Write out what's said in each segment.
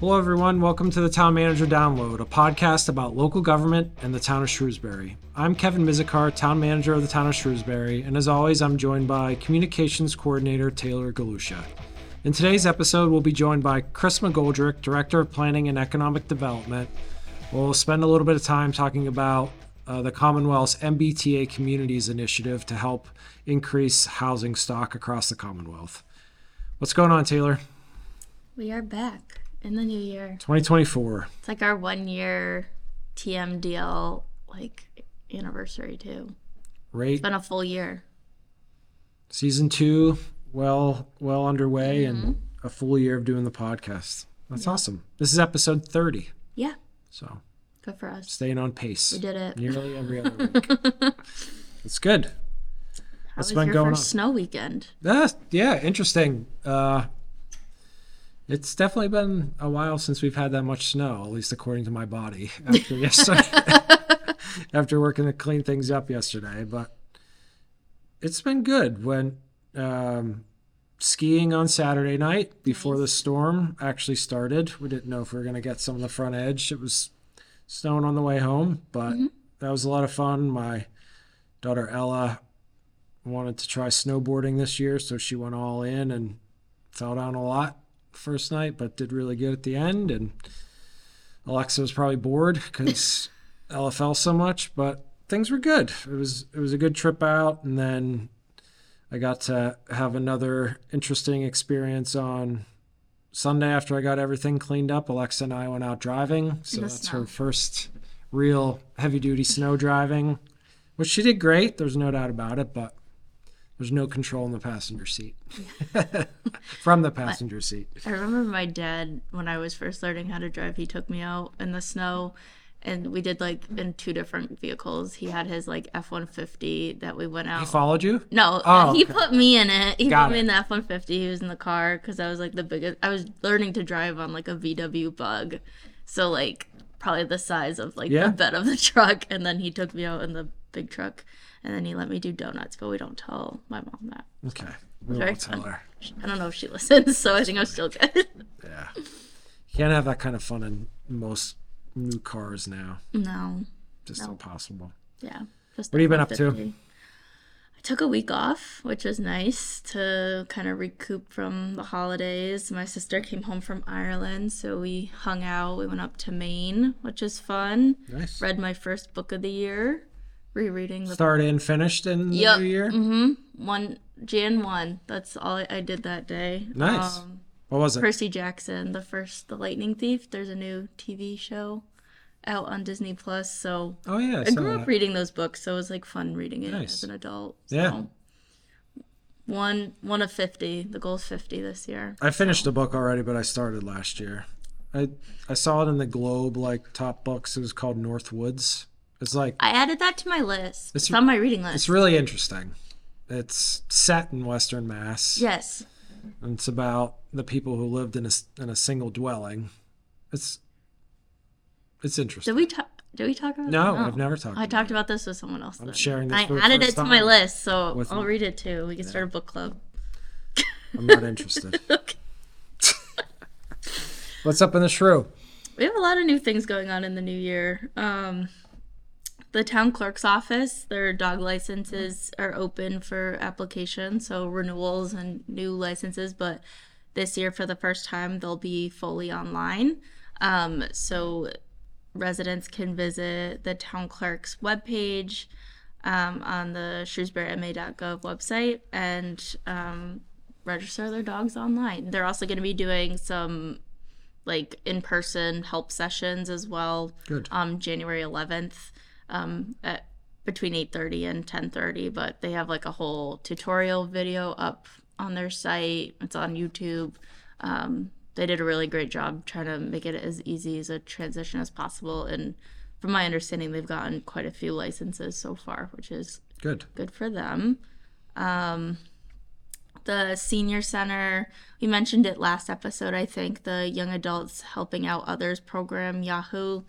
Hello, everyone. Welcome to the Town Manager Download, a podcast about local government and the town of Shrewsbury. I'm Kevin Mizikar, Town Manager of the town of Shrewsbury, and as always, I'm joined by Communications Coordinator Taylor Galusha. In today's episode, we'll be joined by Chris McGoldrick, Director of Planning and Economic Development. We'll spend a little bit of time talking about uh, the Commonwealth's MBTA Communities Initiative to help increase housing stock across the Commonwealth. What's going on, Taylor? We are back in the new year. 2024. It's like our one year TMDL like anniversary too. Right. It's been a full year. Season two, well, well underway, and a full year of doing the podcast. That's awesome. This is episode 30, Yeah, so good for us. staying on pace. We did it. Nearly every other week. it's good. How What's was been your going first on? snow weekend? Uh, yeah, interesting. Uh, it's definitely been a while since we've had that much snow, at least according to my body after yesterday. after working to clean things up yesterday, but it's been good. When um, skiing on Saturday night before the storm actually started, we didn't know if we were going to get some of the front edge. It was snowing on the way home, but that was a lot of fun. My daughter Ella wanted to try snowboarding this year, so she went all in and fell down a lot first night, but did really good at the end. And Alexa was probably bored because LFL so much, but things were good. It was it was a good trip out, and then I got to have another interesting experience on Sunday after I got everything cleaned up. Alexa and I went out driving, so that's snow. her first real heavy duty snow driving, which she did great. There's no doubt about it, but there's no control in the passenger seat from the passenger seat. I remember my dad when I was first learning how to drive. He took me out in the snow, and we did like in two different vehicles. He had his like F one fifty that we went out. He followed you? No, Oh, uh, he okay. put me in it. He Got put me it. in the F one fifty. He was in the car because I was like the biggest. I was learning to drive on like a VW Bug, so like probably the size of like Yeah. the bed of the truck. And then he took me out in the big truck, and then he let me do donuts. But we don't tell my mom that. Okay. We won't tell her. I don't know if she listens, so I think I'm still good. Yeah. You can't have that kind of fun in most new cars now. no, Just No. impossible. yeah. Just What have you been up to? 150. I took a week off, which was nice to kind of recoup from the holidays. My sister came home from Ireland, so we hung out. We went up to Maine, which is fun. Nice. Read my first book of the year, rereading the Started and finished in the new year. Mm-hmm. one Jan one. That's all I, I did that day. Nice. Um, What was it? Percy Jackson, the first, the Lightning Thief. There's a new TV show out on Disney Plus, so oh yeah, I, I grew that. up reading those books, so it was like fun reading it Nice. as an adult. Yeah. One one of fifty. The goal's fifty this year. I finished the book already, but I started last year. I I saw it in the Globe like top books. It was called North Woods. It's like I added that to my list. It's- It's, on my reading list. it's really interesting. It's set in Western Mass. yes. And it's about the people who lived in a in a single dwelling. It's it's interesting. Did we talk? Did we talk about? No, that? I've never talked I about talked about this with someone else. then. sharing this I added it to my list, so I'll me. read it too. We can start a book club. I'm not interested. Okay. What's up in the shrew? We have a lot of new things going on in the new year. Um, the town clerk's office, their dog licenses are open for application, so renewals and new licenses. But this year, for the first time, they'll be fully online. Um, so residents can visit the town clerk's webpage um, on the shrewsburyma.gov website and um, register their dogs online. They're also going to be doing some like in-person help sessions as well Good. um january 11th um at between 8.30 and 10.30 but they have like a whole tutorial video up on their site it's on youtube um they did a really great job trying to make it as easy as a transition as possible and from my understanding they've gotten quite a few licenses so far which is Good. good for them. Um, the senior center, we mentioned it last episode, I think, the Young Adults Helping Out Others program, Yahoo.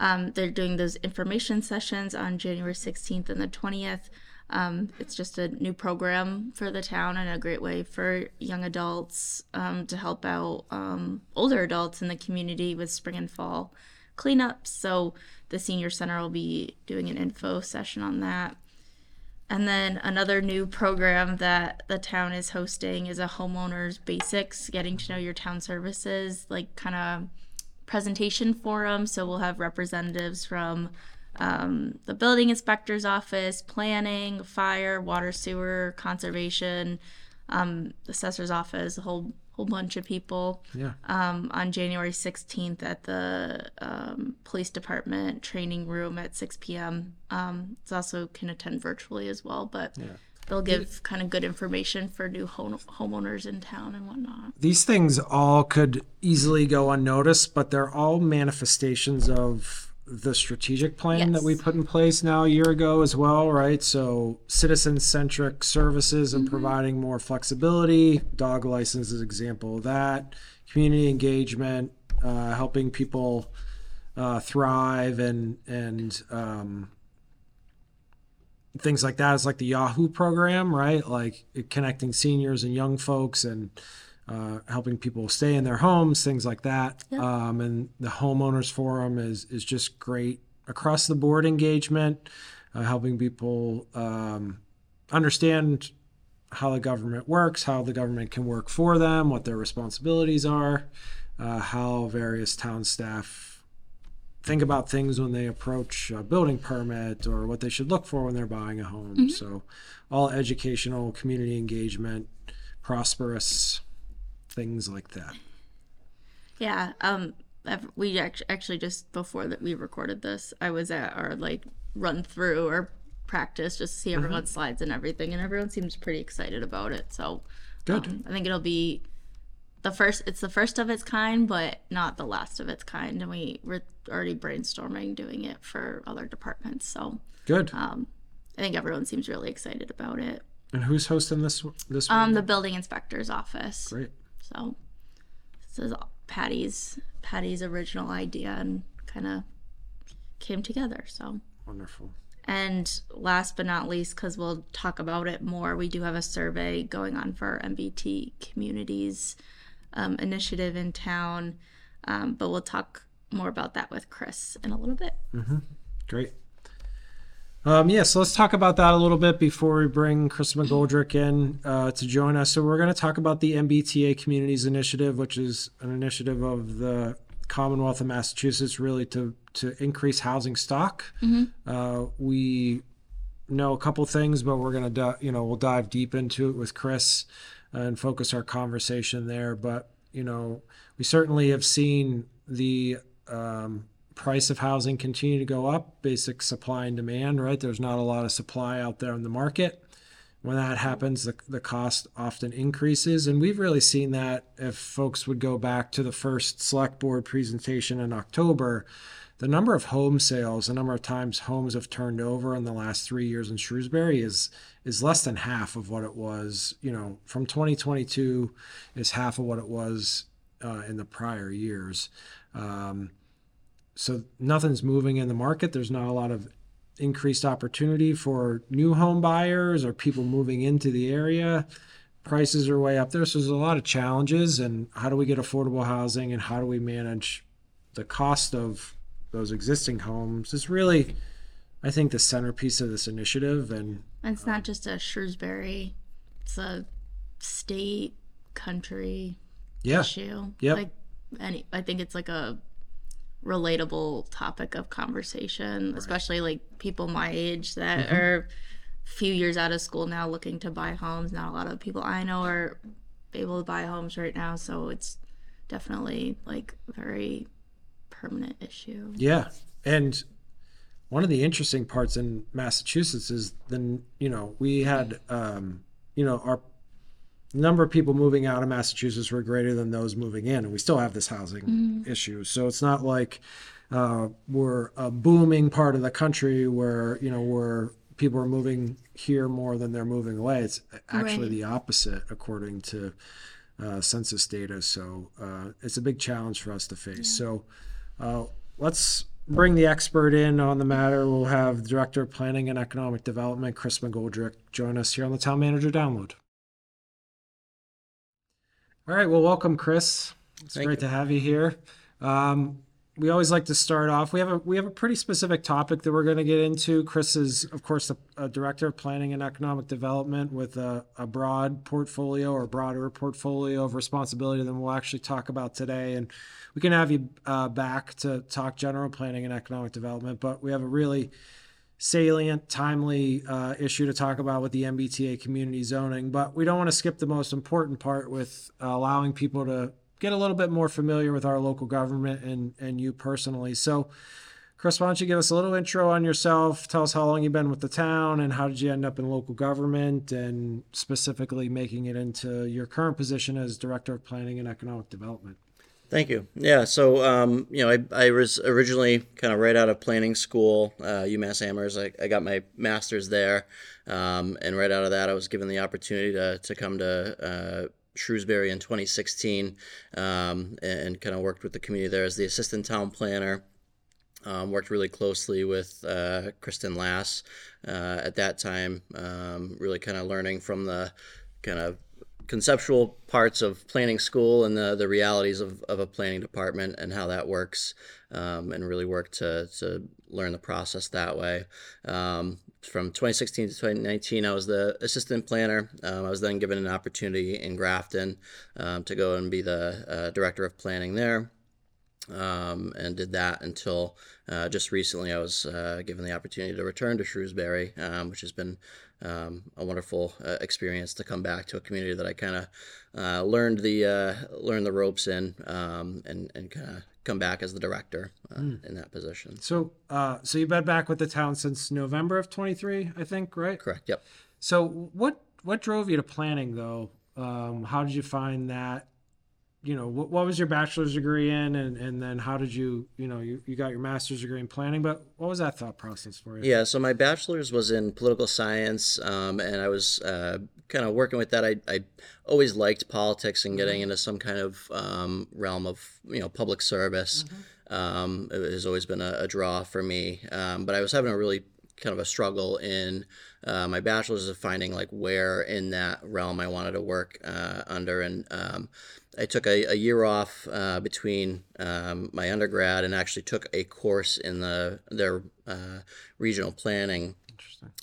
Um, they're doing those information sessions on January 16th and the 20th. Um, it's just a new program for the town and a great way for young adults um, to help out um, older adults in the community with spring and fall cleanups. So the senior center will be doing an info session on that. And then another new program that the town is hosting is a homeowners basics, getting to know your town services, like kind of presentation forum. So we'll have representatives from um, the building inspector's office, planning, fire, water, sewer, conservation, um, assessor's office, a whole whole bunch of people Yeah. um, on January 16th at the um, police department training room at 6 p.m. Um, it's also can attend virtually as well, but yeah. they'll give kind of good information for new home- homeowners in town and whatnot. These things all could easily go unnoticed, but they're all manifestations of the strategic plan that we put in place now a year ago as well, right? So citizen centric services and providing more flexibility. Dog license is an example of that. Community engagement, uh, helping people uh, thrive and and um, things like that is like the Yahoo program, right? Like connecting seniors and young folks and uh, helping people stay in their homes, things like that. Yeah. Um, and the homeowners forum is is just great across the board engagement, uh, helping people um, understand how the government works, how the government can work for them, what their responsibilities are, uh, how various town staff think about things when they approach a building permit or what they should look for when they're buying a home. So, all educational, community engagement, prosperous things like that. Yeah, um, we act- actually just before that we recorded this, I was at our like run through or practice just to see everyone's slides and everything, and everyone seems pretty excited about it. So Good. um, I think it'll be the first. It's the first of its kind, but not the last of its kind. And we we're already brainstorming doing it for other departments. So Good. um, I think everyone seems really excited about it. and who's hosting this this one? Um, the building inspector's office. Great. So this is Patty's Patty's original idea and kind of came together. So Wonderful. and last but not least, because we'll talk about it more, we do have a survey going on for our MBT communities um, initiative in town, um, but we'll talk more about that with Chris in a little bit. Mhm. Great. Um, yeah, so let's talk about that a little bit before we bring Chris McGoldrick in uh, to join us. So we're going to talk about the MBTA Communities Initiative, which is an initiative of the Commonwealth of Massachusetts, really to to increase housing stock. Uh, we know a couple things, but we're going to, you know, we'll dive deep into it with Chris and focus our conversation there. But you know, we certainly have seen the um, price of housing continue to go up, basic supply and demand, right? There's not a lot of supply out there in the market. When that happens, the, the cost often increases. And we've really seen that if folks would go back to the first select board presentation in October, the number of home sales, the number of times homes have turned over in the last three years in Shrewsbury is is less than half of what it was. You know, from 2022 is half of what it was uh, in the prior years. Um, so nothing's moving in the market. There's not a lot of increased opportunity for new home buyers or people moving into the area. Prices are way up there. So there's a lot of challenges. And how do we get affordable housing and how do we manage the cost of those existing homes is really, I think, the centerpiece of this initiative. And it's not just a Shrewsbury; it's a state, country issue. yeah, issue. Yep. Like any, I think it's like a relatable topic of conversation, especially like people my age that Mm-hmm. are a few years out of school now looking to buy homes. Not a lot of people I know are able to buy homes right now, so it's definitely like a very permanent issue. Yeah. And one of the interesting parts in Massachusetts is then, you know, we had, um, you know, our number of people moving out of Massachusetts were greater than those moving in. And we still have this housing issue. So it's not like uh, we're a booming part of the country where, you know, where people are moving here more than they're moving away. It's actually Right. the opposite, according to uh, census data. So uh, it's a big challenge for us to face. So uh, let's bring the expert in on the matter, we'll have the Director of Planning and Economic Development, Chris McGoldrick, join us here on the Town Manager Download. All right, well, welcome, Chris. It's Thank great you. to have you here. Um, we always like to start off. We have a we have a pretty specific topic that we're going to get into. Chris is, of course, the uh, director of planning and economic development with a, a broad portfolio or broader portfolio of responsibility than we'll actually talk about today. And we can have you uh, back to talk general planning and economic development. But we have a really salient, timely uh, issue to talk about with the MBTA community zoning. But we don't want to skip the most important part with uh, allowing people to get a little bit more familiar with our local government and, and you personally. So, Chris, why don't you give us a little intro on yourself? Tell us how long you've been with the town and how did you end up in local government and specifically making it into your current position as Director of Planning and Economic Development. Thank you. Yeah, so um, you know, I, I was originally kind of right out of planning school, uh, UMass Amherst. I, I got my master's there, um, and right out of that, I was given the opportunity to to come to uh, Shrewsbury in 2016, um, and, and kind of worked with the community there as the assistant town planner. Um, worked really closely with uh, Kristen Lass uh, at that time, um, really kind of learning from the kind of conceptual parts of planning school and the, the realities of, of a planning department and how that works, um, and really work to, to learn the process that way. Um, from 2016 to 2019, I was the assistant planner. Um, I was then given an opportunity in Grafton um, to go and be the uh, director of planning there um, and did that until uh, just recently I was uh, given the opportunity to return to Shrewsbury, um, which has been um, a wonderful uh, experience to come back to a community that I kind of uh, learned the uh, learned the ropes in um, and and kind of come back as the director uh, in that position. So, uh, so you've been back with the town since November of 23, I think, right? Correct. Yep. So what what drove you to planning though? Um, how did you find that? You know, what, what was your bachelor's degree in, and, and then how did you, you know, you, you got your master's degree in planning, but what was that thought process for you? Yeah, so my bachelor's was in political science, um, and I was uh, kind of working with that. I, I always liked politics and getting into some kind of um, realm of you know public service. Um, it has always been a, a draw for me, um, but I was having a really kind of a struggle in uh, my bachelor's of finding like where in that realm I wanted to work uh, under, and um, I took a, a year off uh, between um, my undergrad and actually took a course in the their uh, regional planning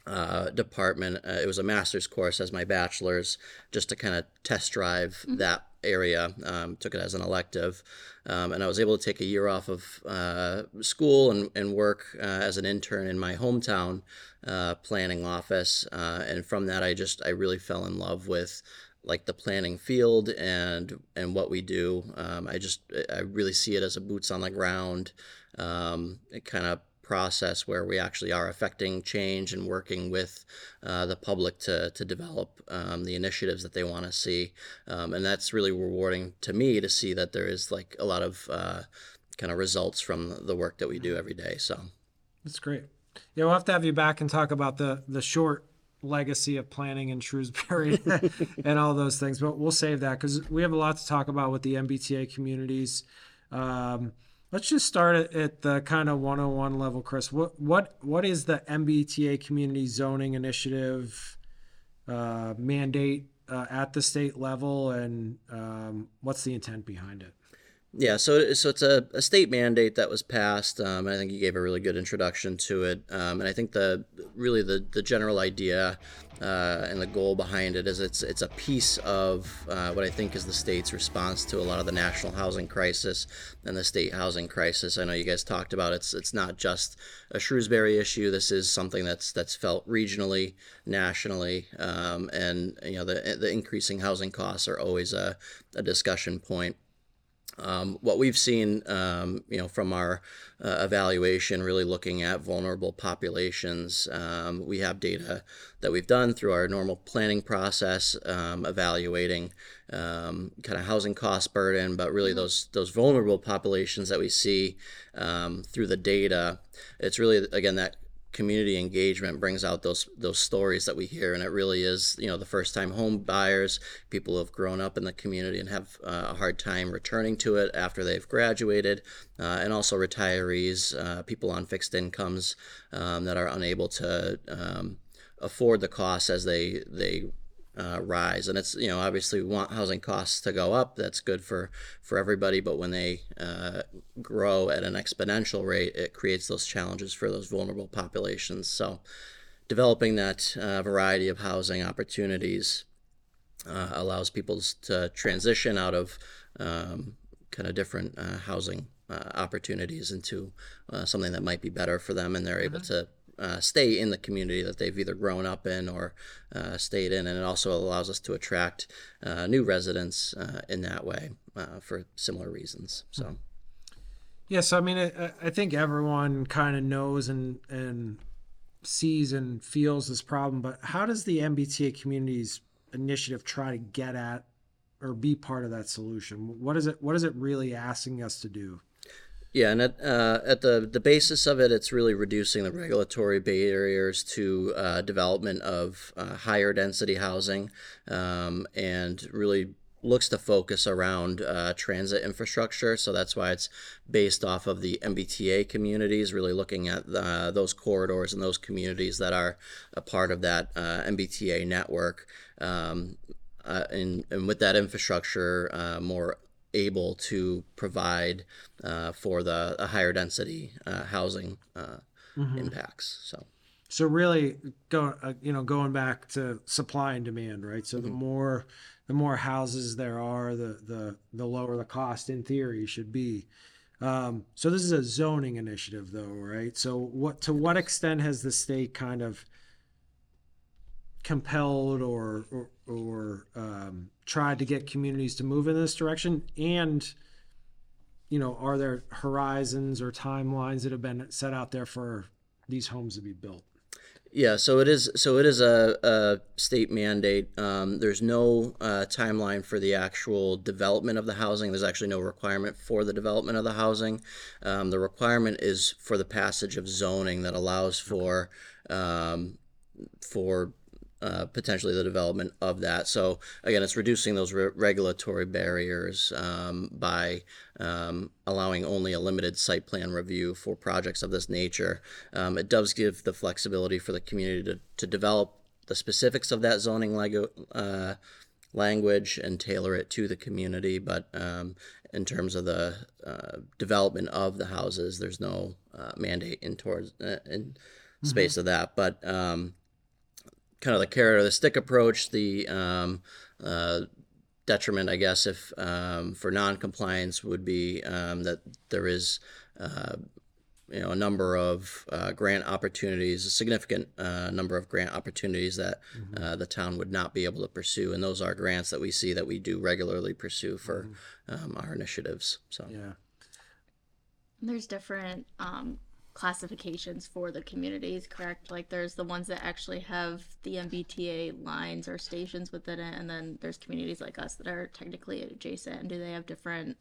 uh, department. Uh, it was a master's course as my bachelor's, just to kind of test drive that area. Um, took it as an elective, um, and I was able to take a year off of uh, school and, and work uh, as an intern in my hometown uh, planning office. Uh, and from that, I just I really fell in love with like the planning field and and what we do. Um, I just I really see it as a boots on the ground um, kind of process where we actually are affecting change and working with uh, the public to, to develop um, the initiatives that they want to see. Um, and that's really rewarding to me to see that there is like a lot of uh, kind of results from the work that we do every day. So That's great. Yeah, we'll have to have you back and talk about the the short legacy of planning in Shrewsbury and all those things, but we'll save that because we have a lot to talk about with the MBTA communities. Um, let's just start at, at the kind of 101 level, Chris. What what what is the MBTA community zoning initiative uh, mandate uh, at the state level, and um, what's the intent behind it? Yeah, so so it's a, a state mandate that was passed. Um, I think you gave a really good introduction to it. Um, and I think the really the, the general idea uh, and the goal behind it is it's it's a piece of uh, what I think is the state's response to a lot of the national housing crisis and the state housing crisis. I know you guys talked about it's it's not just a Shrewsbury issue. This is something that's that's felt regionally, nationally, um, and you know the the increasing housing costs are always a, a discussion point. Um, what we've seen, um, you know, from our uh, evaluation, really looking at vulnerable populations, um, we have data that we've done through our normal planning process, um, evaluating um, kind of housing cost burden, but really those those vulnerable populations that we see um, through the data. It's really again that community engagement brings out those those stories that we hear, and it really is you know the first time home buyers, people who have grown up in the community and have uh, a hard time returning to it after they've graduated, uh, and also retirees, uh, people on fixed incomes um, that are unable to um, afford the costs as they they uh, rise. And it's you know obviously we want housing costs to go up. That's good for for everybody. But when they uh, grow at an exponential rate, it creates those challenges for those vulnerable populations. So developing that uh, variety of housing opportunities uh, allows people to transition out of um, kind of different uh, housing uh, opportunities into something that might be better for them, and they're able to uh, stay in the community that they've either grown up in or uh, stayed in, and it also allows us to attract uh, new residents uh, in that way uh, for similar reasons. So. Yes, I mean, I, I think everyone kind of knows and and sees and feels this problem, but how does the MBTA communities initiative try to get at or be part of that solution? What is it? What is it really asking us to do? Yeah, and at, uh, at the, the basis of it, it's really reducing the regulatory barriers to uh, development of uh, higher density housing um, and really looks to focus around uh, transit infrastructure. So that's why it's based off of the MBTA communities, really looking at the, those corridors and those communities that are a part of that uh, MBTA network. Um, uh, and, and with that infrastructure, more able to provide uh, for the higher density uh, housing uh, mm-hmm. impacts. So. So really, go uh, you know going back to supply and demand, right? So mm-hmm. the more the more houses there are, the the the lower the cost in theory should be. Um, so this is a zoning initiative, though, right? So what to what extent has the state kind of compelled or or, or um, tried to get communities to move in this direction and you know are there horizons or timelines that have been set out there for these homes to be built yeah, so it is. So it is a, a state mandate. Um, there's no uh, timeline for the actual development of the housing. There's actually no requirement for the development of the housing. Um, the requirement is for the passage of zoning that allows for um, for uh, potentially the development of that. So again, it's reducing those re- regulatory barriers um, by um, allowing only a limited site plan review for projects of this nature. Um, it does give the flexibility for the community to, to develop the specifics of that zoning lego, uh, language and tailor it to the community. But um, in terms of the uh, development of the houses, there's no uh, mandate in towards uh, in space mm-hmm. of that. But um, kind of the carrot or the stick approach. The um, uh, detriment, I guess, if um, for non-compliance would be um, that there is, uh, you know, a number of uh, grant opportunities, a significant uh, number of grant opportunities that mm-hmm. Uh, the town would not be able to pursue, and those are grants that we see that we do regularly pursue for mm-hmm. Um, our initiatives. So yeah. There's different um, classifications for the communities, correct? Like there's the ones that actually have the MBTA lines or stations within it, and then there's communities like us that are technically adjacent. And do they have different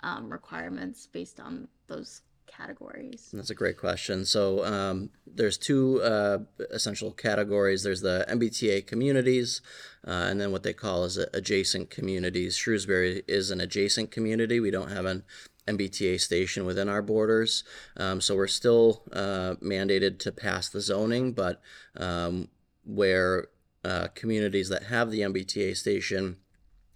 um, requirements based on those categories? That's a great question. So um, there's two uh, essential categories. There's the MBTA communities, uh, and then what they call is adjacent communities. Shrewsbury is an adjacent community. We don't have an MBTA station within our borders. Um, so we're still uh, mandated to pass the zoning, but um, where uh, communities that have the MBTA station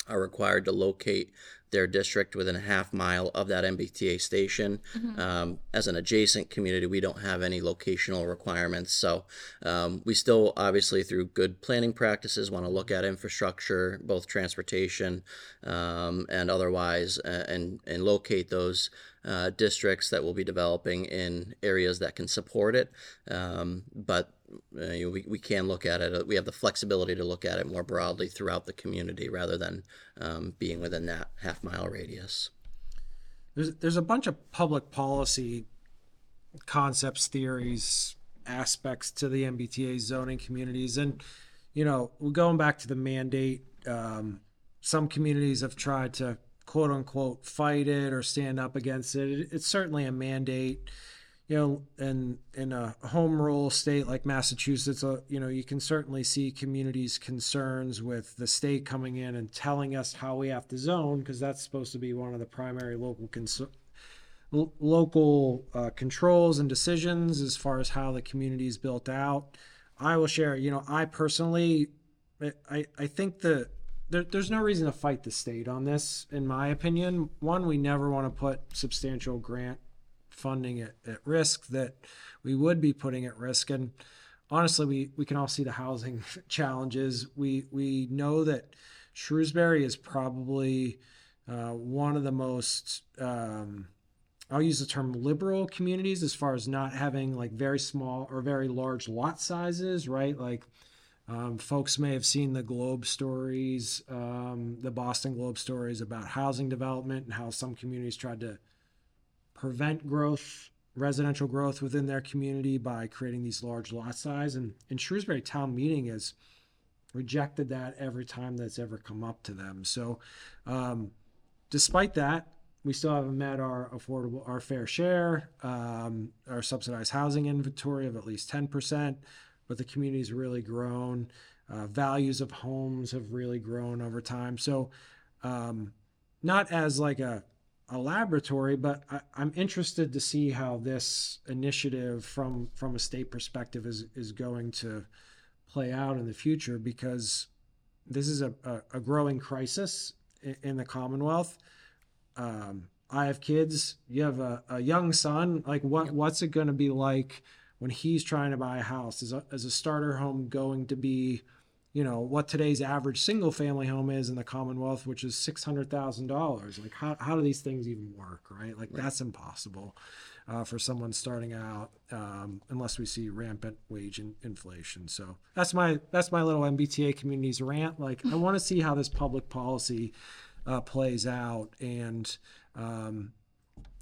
are required to locate their district within a half mile of that MBTA station. Mm-hmm. Um, as an adjacent community, we don't have any locational requirements. So um, we still, obviously, through good planning practices, want to look at infrastructure, both transportation um, and otherwise, uh, and, and locate those uh, districts that will be developing in areas that can support it. Um, but you know, we, we can look at it. We have the flexibility to look at it more broadly throughout the community rather than um, being within that half mile radius. There's there's a bunch of public policy concepts, theories, aspects to the MBTA zoning communities, and you know, going back to the mandate, um, some communities have tried to quote unquote fight it or stand up against it. It's certainly a mandate you know, in in a home rule state like Massachusetts, uh, you know, you can certainly see communities' concerns with the state coming in and telling us how we have to zone because that's supposed to be one of the primary local cons- local uh, controls and decisions as far as how the community is built out. I will share. You know, I personally, I I think there, there's no reason to fight the state on this, in my opinion. One, we never want to put substantial grant funding at, at risk that we would be putting at risk. And honestly, we, we can all see the housing challenges. We, we know that Shrewsbury is probably uh, one of the most, um, I'll use the term liberal communities as far as not having like very small or very large lot sizes, right? Like, um, folks may have seen the Globe stories, um, the Boston Globe stories about housing development and how some communities tried to prevent growth, residential growth within their community by creating these large lot size. And, and Shrewsbury Town Meeting has rejected that every time that's ever come up to them. So, um, despite that, we still haven't met our affordable, our fair share, um, our subsidized housing inventory of at least 10%, but the community's really grown. Uh, values of homes have really grown over time. So, um, not as like a a laboratory, but I, am interested to see how this initiative from from a state perspective is is going to play out in the future because this is a, a, a growing crisis in, in the Commonwealth. Um, I have kids. You have a, a young son. Like, what yep. what's it going to be like when he's trying to buy a house? Is a, is a starter home going to be you know what today's average single family home is in the commonwealth which is $600000 like how, how do these things even work right? Like right. that's impossible uh, for someone starting out um, unless we see rampant wage in, inflation. So that's my that's my little mbta communities rant. Like i want to see how this public policy uh, plays out and um,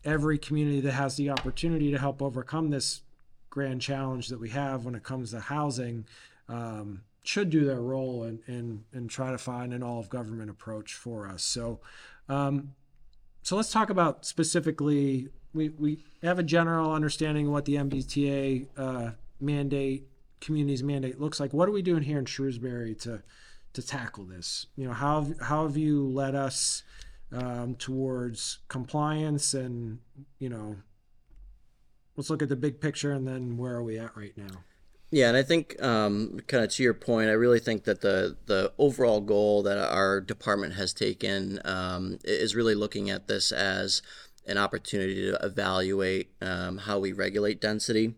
every community that has the opportunity to help overcome this grand challenge that we have when it comes to housing um, should do their role and and and try to find an all of government approach for us. So, um, so let's talk about specifically. We we have a general understanding of what the MBTA uh, mandate, communities mandate looks like. What are we doing here in Shrewsbury to to tackle this? You know, how how have you led us um, towards compliance and you know. Let's look at the big picture and then where are we at right now? Yeah, and I think, um, kind of to your point, I really think that the the overall goal that our department has taken um, is really looking at this as an opportunity to evaluate um, how we regulate density.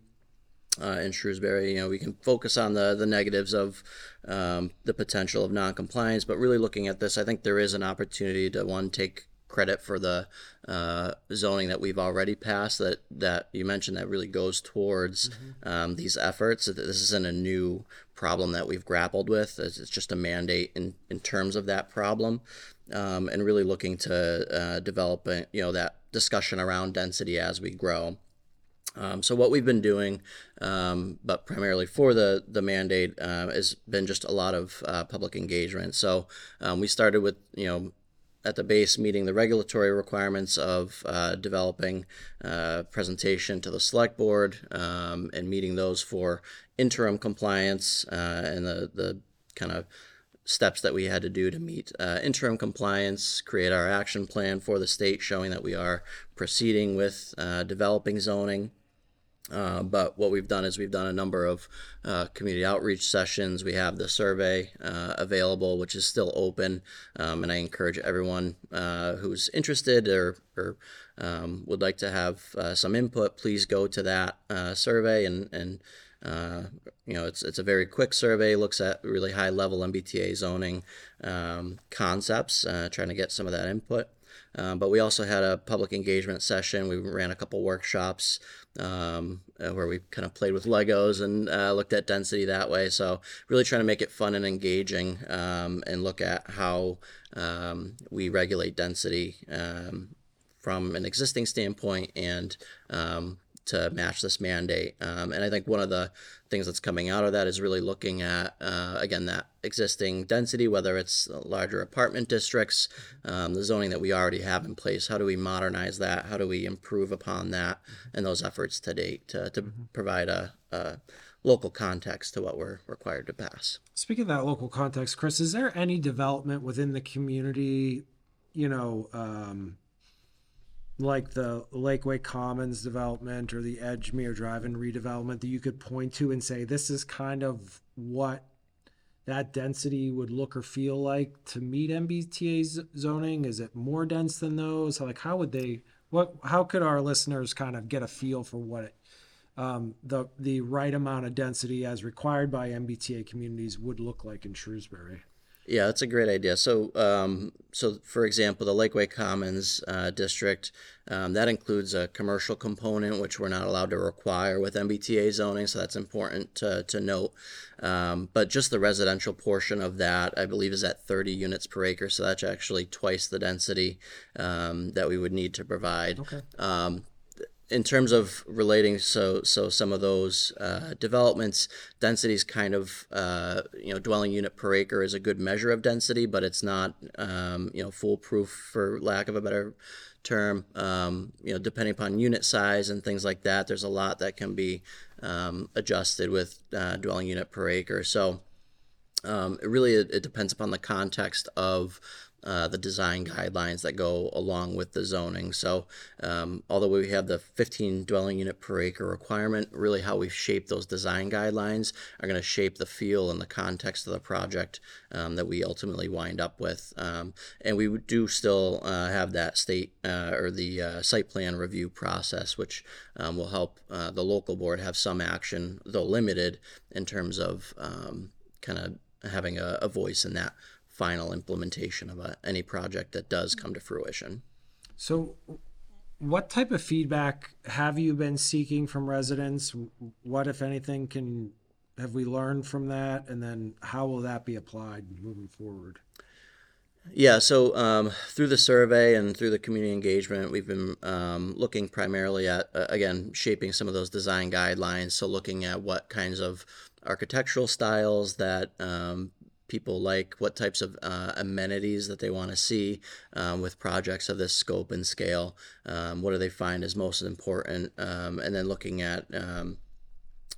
Uh, in Shrewsbury, you know, we can focus on the the negatives of um, the potential of noncompliance, but really looking at this, I think there is an opportunity to one take credit for the uh, zoning that we've already passed that that you mentioned that really goes towards mm-hmm. um, these efforts. This isn't a new problem that we've grappled with. It's just a mandate in, in terms of that problem, um, and really looking to uh, develop a, you know that discussion around density as we grow. Um, so what we've been doing, um, but primarily for the the mandate, uh, has been just a lot of uh, public engagement. So um, we started with you know at the base meeting the regulatory requirements of uh, developing uh, presentation to the select board um, and meeting those for interim compliance uh, and the, the kind of steps that we had to do to meet uh, interim compliance, create our action plan for the state showing that we are proceeding with uh, developing zoning uh, but what we've done is we've done a number of uh, community outreach sessions. We have the survey uh, available, which is still open, um, and I encourage everyone uh, who's interested or, or um, would like to have uh, some input, please go to that survey and and you know it's it's a very quick survey. Looks at really high level MBTA zoning um, concepts, trying to get some of that input. Um, but we also had a public engagement session. We ran a couple workshops um, uh, where we kind of played with Legos and uh, looked at density that way. So really trying to make it fun and engaging um, and look at how um, we regulate density um, from an existing standpoint and um, to match this mandate. Um, and I think one of the things that's coming out of that is really looking at uh, again that existing density, whether it's larger apartment districts, um, the zoning that we already have in place. How do we modernize that? How do we improve upon that and those efforts to date to, to provide a, a local context to what we're required to pass? Speaking of that local context, Chris, is there any development within the community, you know, um, like the Lakeway Commons development or the Edgemere Drive-in redevelopment that you could point to and say this is kind of what that density would look or feel like to meet MBTA z- zoning? Is it more dense than those? Like, how would they? What? How could our listeners kind of get a feel for what it, um, the the right amount of density as required by MBTA communities would look like in Shrewsbury? Yeah, that's a great idea. So, um, so for example, the Lakeway Commons uh, district um, that includes a commercial component, which we're not allowed to require with MBTA zoning. So that's important to, to note. Um, but just the residential portion of that, I believe, is at 30 units per acre. So that's actually twice the density um, that we would need to provide. Okay. In terms of relating, so so some of those uh, developments, density is kind of uh, you know dwelling unit per acre is a good measure of density, but it's not um, you know foolproof for lack of a better term. Um, you know, depending upon unit size and things like that, there's a lot that can be um, adjusted with uh, dwelling unit per acre. So um, it really it, it depends upon the context of uh, the design guidelines that go along with the zoning. So, um, although we have the 15 dwelling unit per acre requirement, really how we shape those design guidelines are going to shape the feel and the context of the project um, that we ultimately wind up with. Um, and we do still uh, have that state uh, or the uh, site plan review process, which um, will help uh, the local board have some action, though limited, in terms of kind of having a, a voice in that final implementation of a, any project that does come to fruition. So, what type of feedback have you been seeking from residents? What, if anything, can have we learned from that, and then how will that be applied moving forward? Yeah, so um, through the survey and through the community engagement, we've been um, looking primarily at, uh, again, shaping some of those design guidelines. So, looking at what kinds of architectural styles that um, people like, what types of uh, amenities that they want to see um, with projects of this scope and scale. Um, what do they find is most important? Um, and then looking at um,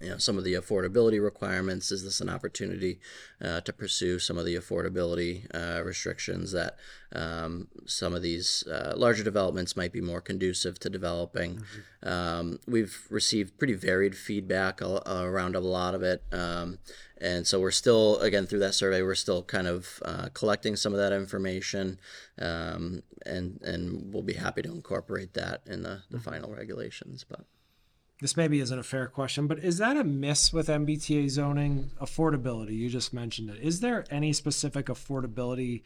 you know some of the affordability requirements is this an opportunity uh, to pursue some of the affordability uh, restrictions that um, some of these uh, larger developments might be more conducive to developing mm-hmm. um, we've received pretty varied feedback around a lot of it um, and so we're still again through that survey we're still kind of uh, collecting some of that information um, and and we'll be happy to incorporate that in the, the mm-hmm. final regulations but this maybe isn't a fair question, but is that a miss with MBTA zoning affordability? You just mentioned it. Is there any specific affordability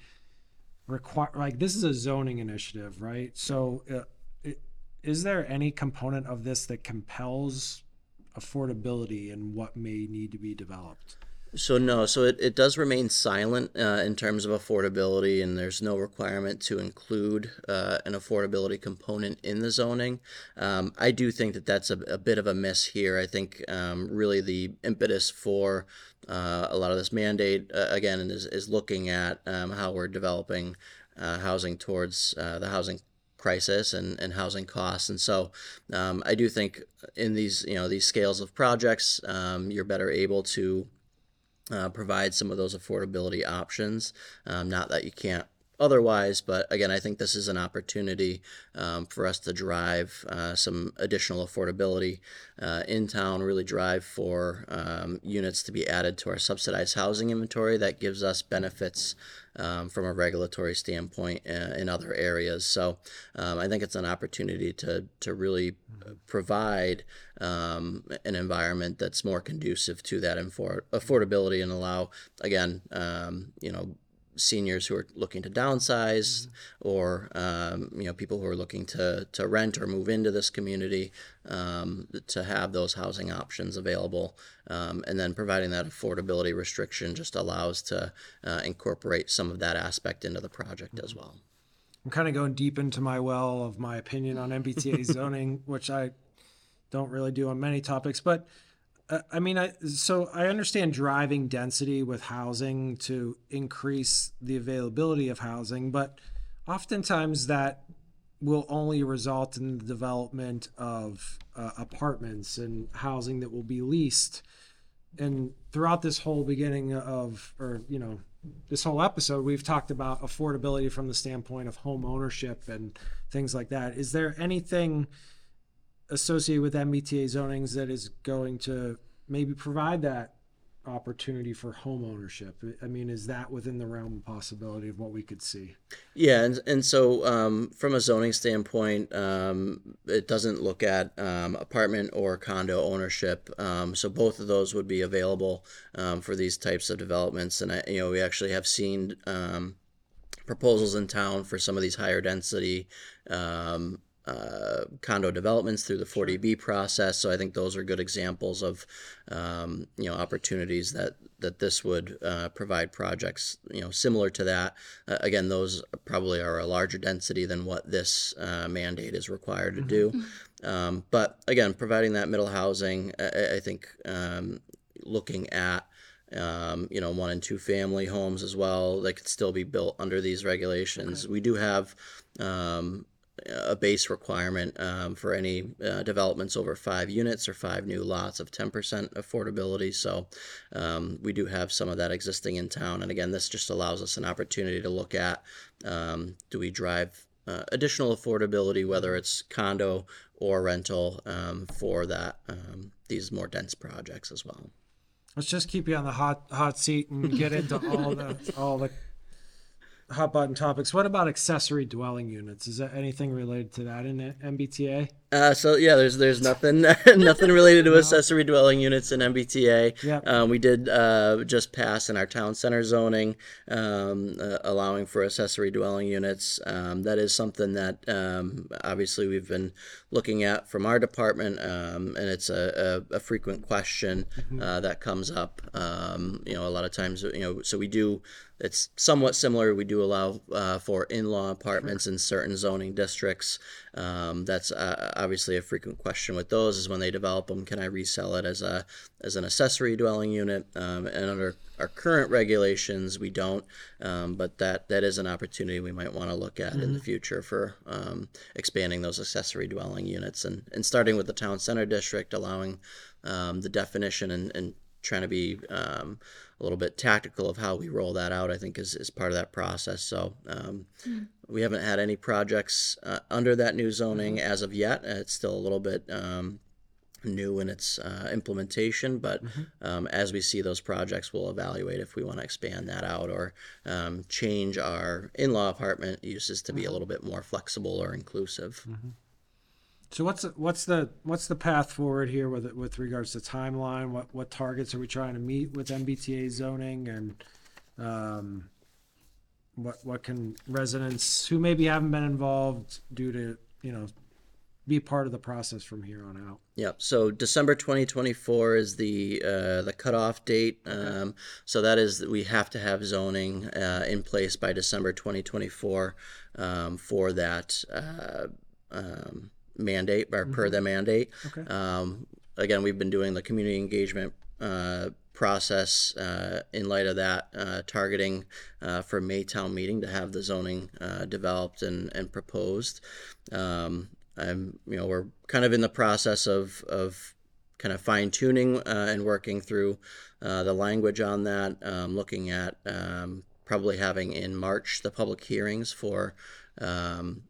require like this is a zoning initiative, right? So uh, it, is there any component of this that compels affordability and what may need to be developed? So no, so it, it does remain silent uh, in terms of affordability, and there's no requirement to include uh, an affordability component in the zoning. Um, I do think that that's a, a, bit of a miss here. I think um, really the impetus for uh, a lot of this mandate uh, again is, is looking at um, how we're developing uh, housing towards uh, the housing crisis and, and housing costs. And so um, I do think in these you know these scales of projects, um, you're better able to uh, provide some of those affordability options. Um, not that you can't otherwise, but again, I think this is an opportunity um, for us to drive uh, some additional affordability uh, in town, really drive for um, units to be added to our subsidized housing inventory that gives us benefits um, from a regulatory standpoint uh, in other areas. So um, I think it's an opportunity to, to really provide um, an environment that's more conducive to that affordability and allow, again, um, you know, seniors who are looking to downsize mm-hmm. or um, you know people who are looking to, to rent or move into this community um, to have those housing options available um, and then providing that affordability restriction just allows to uh, incorporate some of that aspect into the project mm-hmm. as well i'm kind of going deep into my well of my opinion on mbta zoning which i don't really do on many topics, but uh, I mean, I so I understand driving density with housing to increase the availability of housing, but oftentimes that will only result in the development of uh, apartments and housing that will be leased. And throughout this whole beginning of, or you know, this whole episode, we've talked about affordability from the standpoint of home ownership and things like that. Is there anything associated with MBTA zonings that is going to maybe provide that opportunity for home ownership? I mean, is that within the realm of possibility of what we could see? Yeah, and, and so um, from a zoning standpoint, um, it doesn't look at um, apartment or condo ownership. Um, so both of those would be available um, for these types of developments. And I, you know, we actually have seen um, proposals in town for some of these higher density um, uh, condo developments through the 40B process. So I think those are good examples of um, you know opportunities that that this would uh, provide projects you know similar to that. Uh, again, those probably are a larger density than what this uh, mandate is required to do. Um, but again, providing that middle housing, I, I think um, looking at um, you know, one and two family homes as well that could still be built under these regulations. We do have um, a base requirement um, for any uh, developments over five units or five new lots of 10% affordability. So um, we do have some of that existing in town. And again, this just allows us an opportunity to look at um, do we drive uh, additional affordability, whether it's condo or rental, um, for that um, these more dense projects as well. Let's just keep you on the hot hot seat and get into all the all the hot button topics. What about accessory dwelling units? Is there anything related to that in MBTA? Uh, so yeah, there's there's nothing nothing related to accessory dwelling units in MBTA. Yep. Um, we did uh, just pass in our town center zoning, um, uh, allowing for accessory dwelling units. Um, that is something that um, obviously we've been looking at from our department, um, and it's a, a, a frequent question uh, that comes up. Um, you know, a lot of times, you know, so we do. It's somewhat similar. We do allow uh, for in-law apartments in certain zoning districts. Um, that's uh, obviously a frequent question with those is when they develop them, can I resell it as a as an accessory dwelling unit? Um, and under our current regulations, we don't. Um, but that that is an opportunity we might want to look at in the future for um, expanding those accessory dwelling units and and starting with the town center district, allowing um, the definition and, and trying to be um, a little bit tactical of how we roll that out, I think is, is part of that process. So um, we haven't had any projects uh, under that new zoning as of yet. Uh, It's still a little bit um, new in its uh, implementation, but um, as we see those projects, we'll evaluate if we want to expand that out or um, change our in-law apartment uses to be a little bit more flexible or inclusive. So what's the, what's the what's the path forward here with with regards to timeline? What what targets are we trying to meet with MBTA zoning and um, what what can residents who maybe haven't been involved do to you know be part of the process from here on out? Yep. So December 2024 is the uh, the cutoff date. Um, so that is that we have to have zoning uh, in place by December 2024 um, for that uh, um, mandate or per the mandate. Okay. Um, again, we've been doing the community engagement process uh, in light of that, uh, targeting uh, for Maytown meeting to have the zoning uh, developed and, and proposed. Um, I'm, you know, we're kind of in the process of, of kind of fine tuning uh, and working through uh, the language on that, um, looking at um, probably having in March the public hearings for um,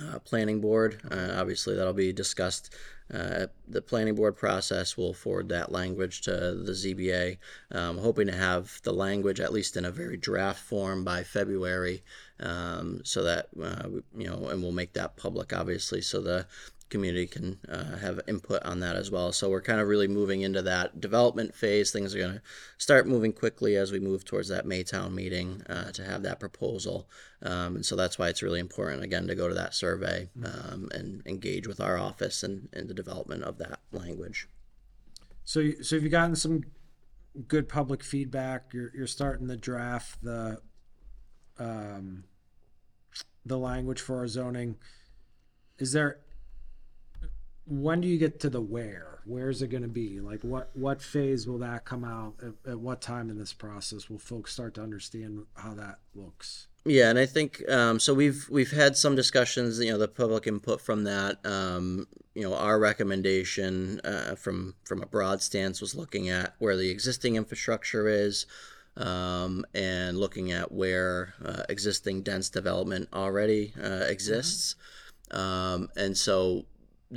uh, planning board. Uh, obviously, that'll be discussed. Uh, the planning board process will forward that language to the ZBA. Um, hoping to have the language at least in a very draft form by February, um, so that uh, we- you know, and we'll make that public, obviously, so the community can uh, have input on that as well. So we're kind of really moving into that development phase. Things are going to start moving quickly as we move towards that Maytown meeting uh, to have that proposal. Um, and so that's why it's really important, again, to go to that survey um, and engage with our office and in the development of that language. So so have you gotten some good public feedback? You're you're starting to draft the um, the language for our zoning. Is there when do you get to the where? Where is it going to be? Like what what phase will that come out? At, at what time in this process will folks start to understand how that looks? Yeah, and I think um, so. We've we've had some discussions. You know, the public input from that. Um, you know, our recommendation uh, from from a broad stance was looking at where the existing infrastructure is, um, and looking at where uh, existing dense development already uh, exists. Um, and so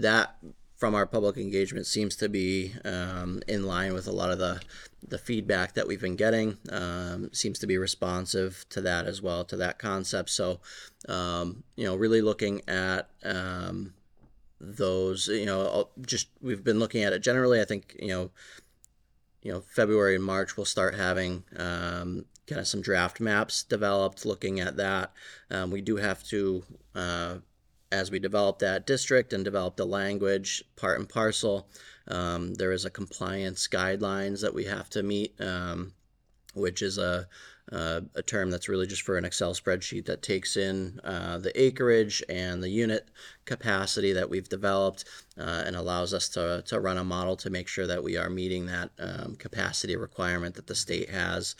that from our public engagement seems to be um, in line with a lot of the the feedback that we've been getting. Um, seems to be responsive to that as well to that concept. So, um, you know, really looking at um, those. You know, just we've been looking at it generally. I think you know, you know, February and March we'll start having um, kind of some draft maps developed, looking at that. Um, we do have to. Uh, as we develop that district and develop the language part and parcel, um, there is a compliance guidelines that we have to meet, um, which is a, a, a term that's really just for an Excel spreadsheet that takes in uh, the acreage and the unit capacity that we've developed uh, and allows us to, to run a model to make sure that we are meeting that um, capacity requirement that the state has.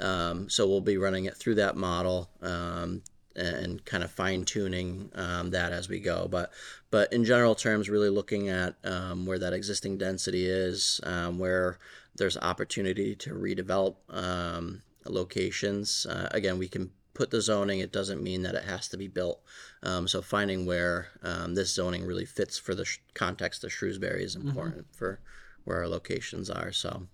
Um, so we'll be running it through that model um, and kind of fine tuning um, that as we go. But but in general terms, really looking at um, where that existing density is, um, where there's opportunity to redevelop um, locations. Uh, again, we can put the zoning. It doesn't mean that it has to be built. Um, so finding where um, this zoning really fits for the sh- context of Shrewsbury is important for where our locations are. So.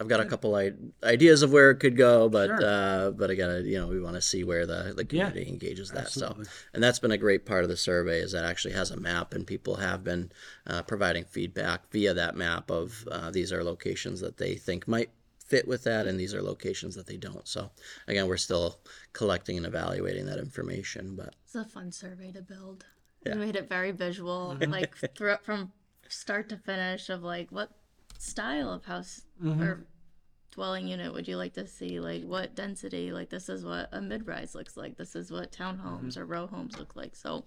I've got a couple I- ideas of where it could go, but Sure. uh, but again, you know, we want to see where the, the Yeah, community engages that. absolutely. So, and that's been a great part of the survey is that actually has a map, and people have been uh, providing feedback via that map of uh, these are locations that they think might fit with that, and these are locations that they don't. So, again, we're still collecting and evaluating that information, but It's a fun survey to build. Yeah. We made it very visual, like through, from start to finish of like what style of house or dwelling unit would you like to see? Like what density? Like this is what a mid-rise looks like. This is what townhomes or row homes look like. So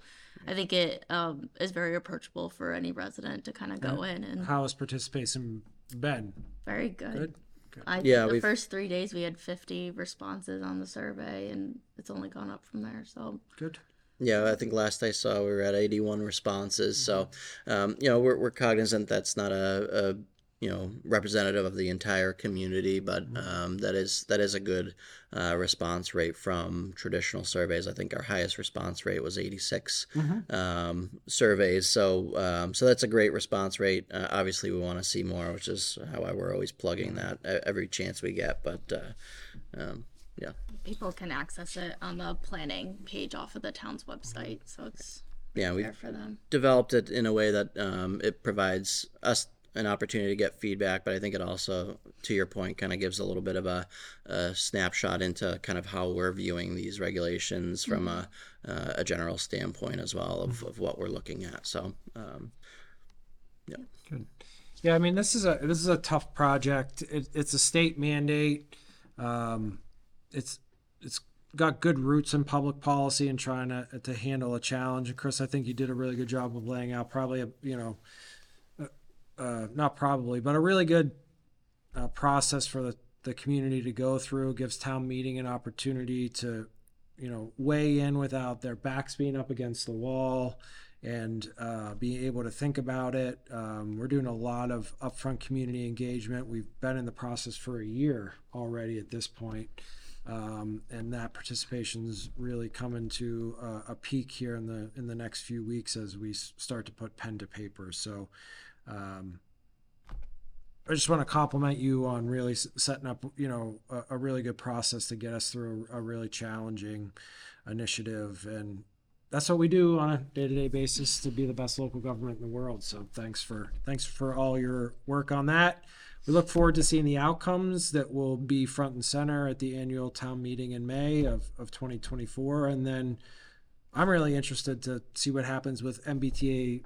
I think it um, is very approachable for any resident to kind of go in and How has participation been? very good. Good. I Yeah, the we've- first three days we had 50 responses on the survey, and it's only gone up from there. So Good. Yeah, I think last I saw we were at 81 responses. So, um, you know, we're, we're cognizant that's not a, a you know representative of the entire community, but um, that is that is a good uh, response rate from traditional surveys. I think our highest response rate was 86 um, surveys. So, um, so that's a great response rate. Uh, obviously, we want to see more, which is how I, we're always plugging that every chance we get. But uh, um, yeah. people can access it on the planning page off of the town's website. So it's Yeah, we there for them. developed it in a way that um, it provides us an opportunity to get feedback, but I think it also, to your point, kind of gives a little bit of a, a snapshot into kind of how we're viewing these regulations from a, uh, a general standpoint as well of, of what we're looking at. So, um, yeah. Good. Yeah, I mean this is a this is a tough project. It, it's a state mandate. Um, it's it's got good roots in public policy and trying to to handle a challenge. And Chris, I think you did a really good job of laying out probably a you know, uh, not probably, but a really good uh, process for the the community to go through. Gives town meeting an opportunity to you know weigh in without their backs being up against the wall and uh, being able to think about it. Um, we're doing a lot of upfront community engagement. We've been in the process for a year already at this point. Um, and that participation is really coming to uh, a peak here in the in the next few weeks as we start to put pen to paper. So, um, I just want to compliment you on really setting up, you know, a, a really good process to get us through a, really challenging initiative, and that's what we do on a day-to-day basis to be the best local government in the world. So thanks for thanks for all your work on that. We look forward to seeing the outcomes that will be front and center at the annual town meeting in May of, of 2024, and then I'm really interested to see what happens with MBTA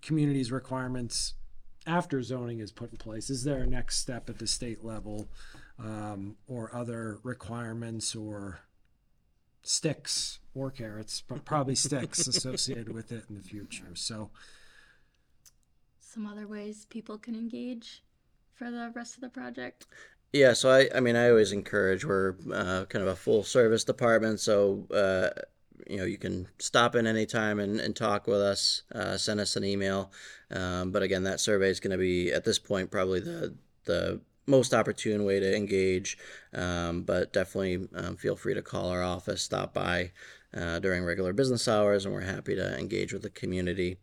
communities requirements after zoning is put in place? Is there a next step at the state level um, or other requirements or sticks or carrots, but probably sticks associated with it in the future. So Some other ways people can engage for the rest of the project. Yeah, so I, I mean, I always encourage we're uh, kind of a full service department, so uh, you know you can stop in anytime and, and talk with us, uh, send us an email. Um, but again, that survey is going to be at this point probably the the most opportune way to engage. Um, but definitely um, feel free to call our office, stop by uh, during regular business hours, and we're happy to engage with the community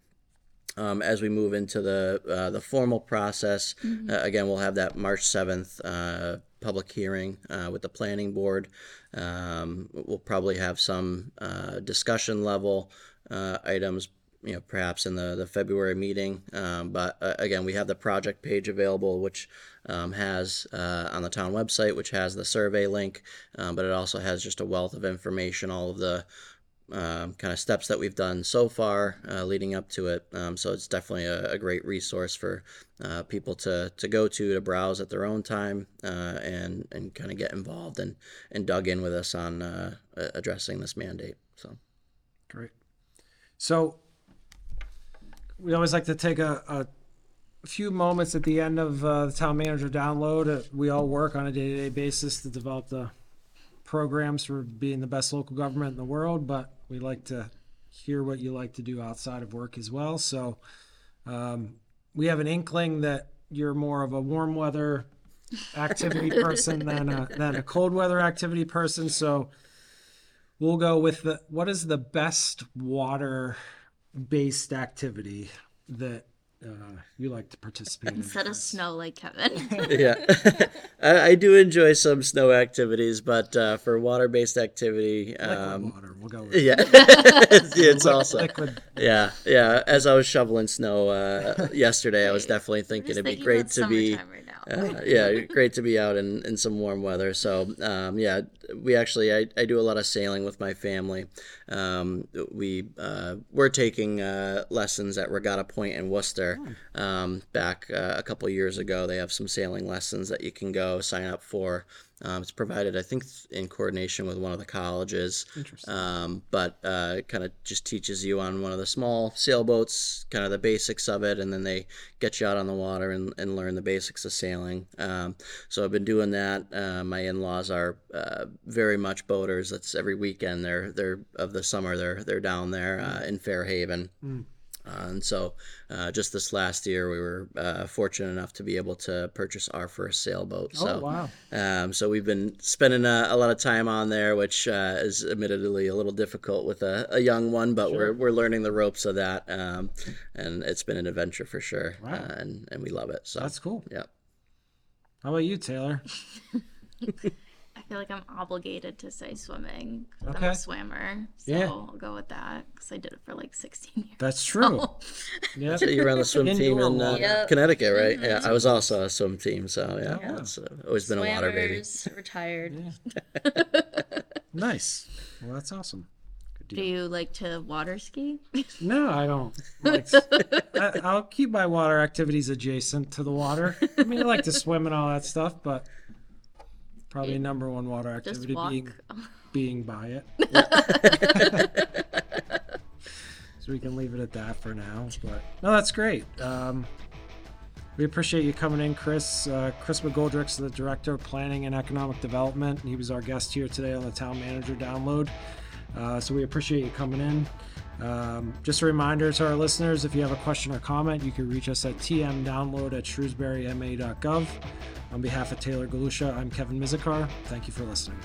um, as we move into the uh, the formal process. Uh, again, we'll have that March seventh uh, public hearing uh, with the planning board. Um, we'll probably have some uh, discussion level uh, items. You know, perhaps in the, the February meeting, um, but uh, again, we have the project page available, which um, has uh, on the town website, which has the survey link, um, but it also has just a wealth of information, all of the um, kind of steps that we've done so far uh, leading up to it. Um, so it's definitely a, a great resource for uh, people to, to go to to browse at their own time uh, and and kind of get involved and and dug in with us on uh, addressing this mandate. So Great. So we always like to take a, a few moments at the end of uh, the town manager download. Uh, we all work on a day to day basis to develop the programs for being the best local government in the world, but we like to hear what you like to do outside of work as well. So um, we have an inkling that you're more of a warm weather activity person than a, than a cold weather activity person. So we'll go with the what is the best water based activity that uh, you like to participate in Instead of snow like Kevin. yeah, I, I do enjoy some snow activities, but uh, for water based activity, Liquid um, water we'll go with yeah, it's, it's also liquid yeah yeah. As I was shoveling snow uh, yesterday, I was definitely thinking it'd be great to be. right now. Uh, yeah, great to be out in, in some warm weather. So, um, yeah, we actually, I, I do a lot of sailing with my family. Um, we, uh, we're taking uh, lessons at Regatta Point in Worcester. Um, back uh, a couple years ago, they have some sailing lessons that you can go sign up for. Um, it's provided, I think, in coordination with one of the colleges. Interesting. Um, but uh, it kind of just teaches you on one of the small sailboats, kind of the basics of it, and then they get you out on the water and, and learn the basics of sailing. Um, so I've been doing that. Uh, my in-laws are uh, very much boaters. That's every weekend. They're they're of the summer. They're they're down there uh, in Fairhaven. Uh, and so, uh, just this last year, we were uh, fortunate enough to be able to purchase our first sailboat. So, oh wow um, so we've been spending a, a lot of time on there, which uh, is admittedly a little difficult with a, a young one, but we're, we're learning the ropes of that, um, and it's been an adventure for sure, Wow. uh, and and we love it. So that's cool yeah, how about you taylor I feel like I'm obligated to say swimming. 'cause I'm Okay. a swimmer, so Yeah. I'll go with that because I did it for like 16 years. that's true yeah so you ran the swim team in uh, water. Yep. Connecticut, right? Yeah, I was also a swim team, so yeah, Yeah. it's uh, always been a water baby. Swimmers, retired. nice well that's awesome Good Do deal. you like to water ski? no i don't like, I, i'll keep my water activities adjacent to the water i mean i like to swim and all that stuff but probably number one water Just activity walk. being being by it. So we can leave it at that for now but no that's great. Um, we appreciate you coming in chris. Uh, chris mcgoldrick's is the director of planning and economic development. He was our guest here today on the town manager download. Uh, so we appreciate you coming in um, just a reminder to our listeners if you have a question or comment you can reach us at tmdownload at shrewsburyma.gov on behalf of taylor galusha i'm kevin mizikar thank you for listening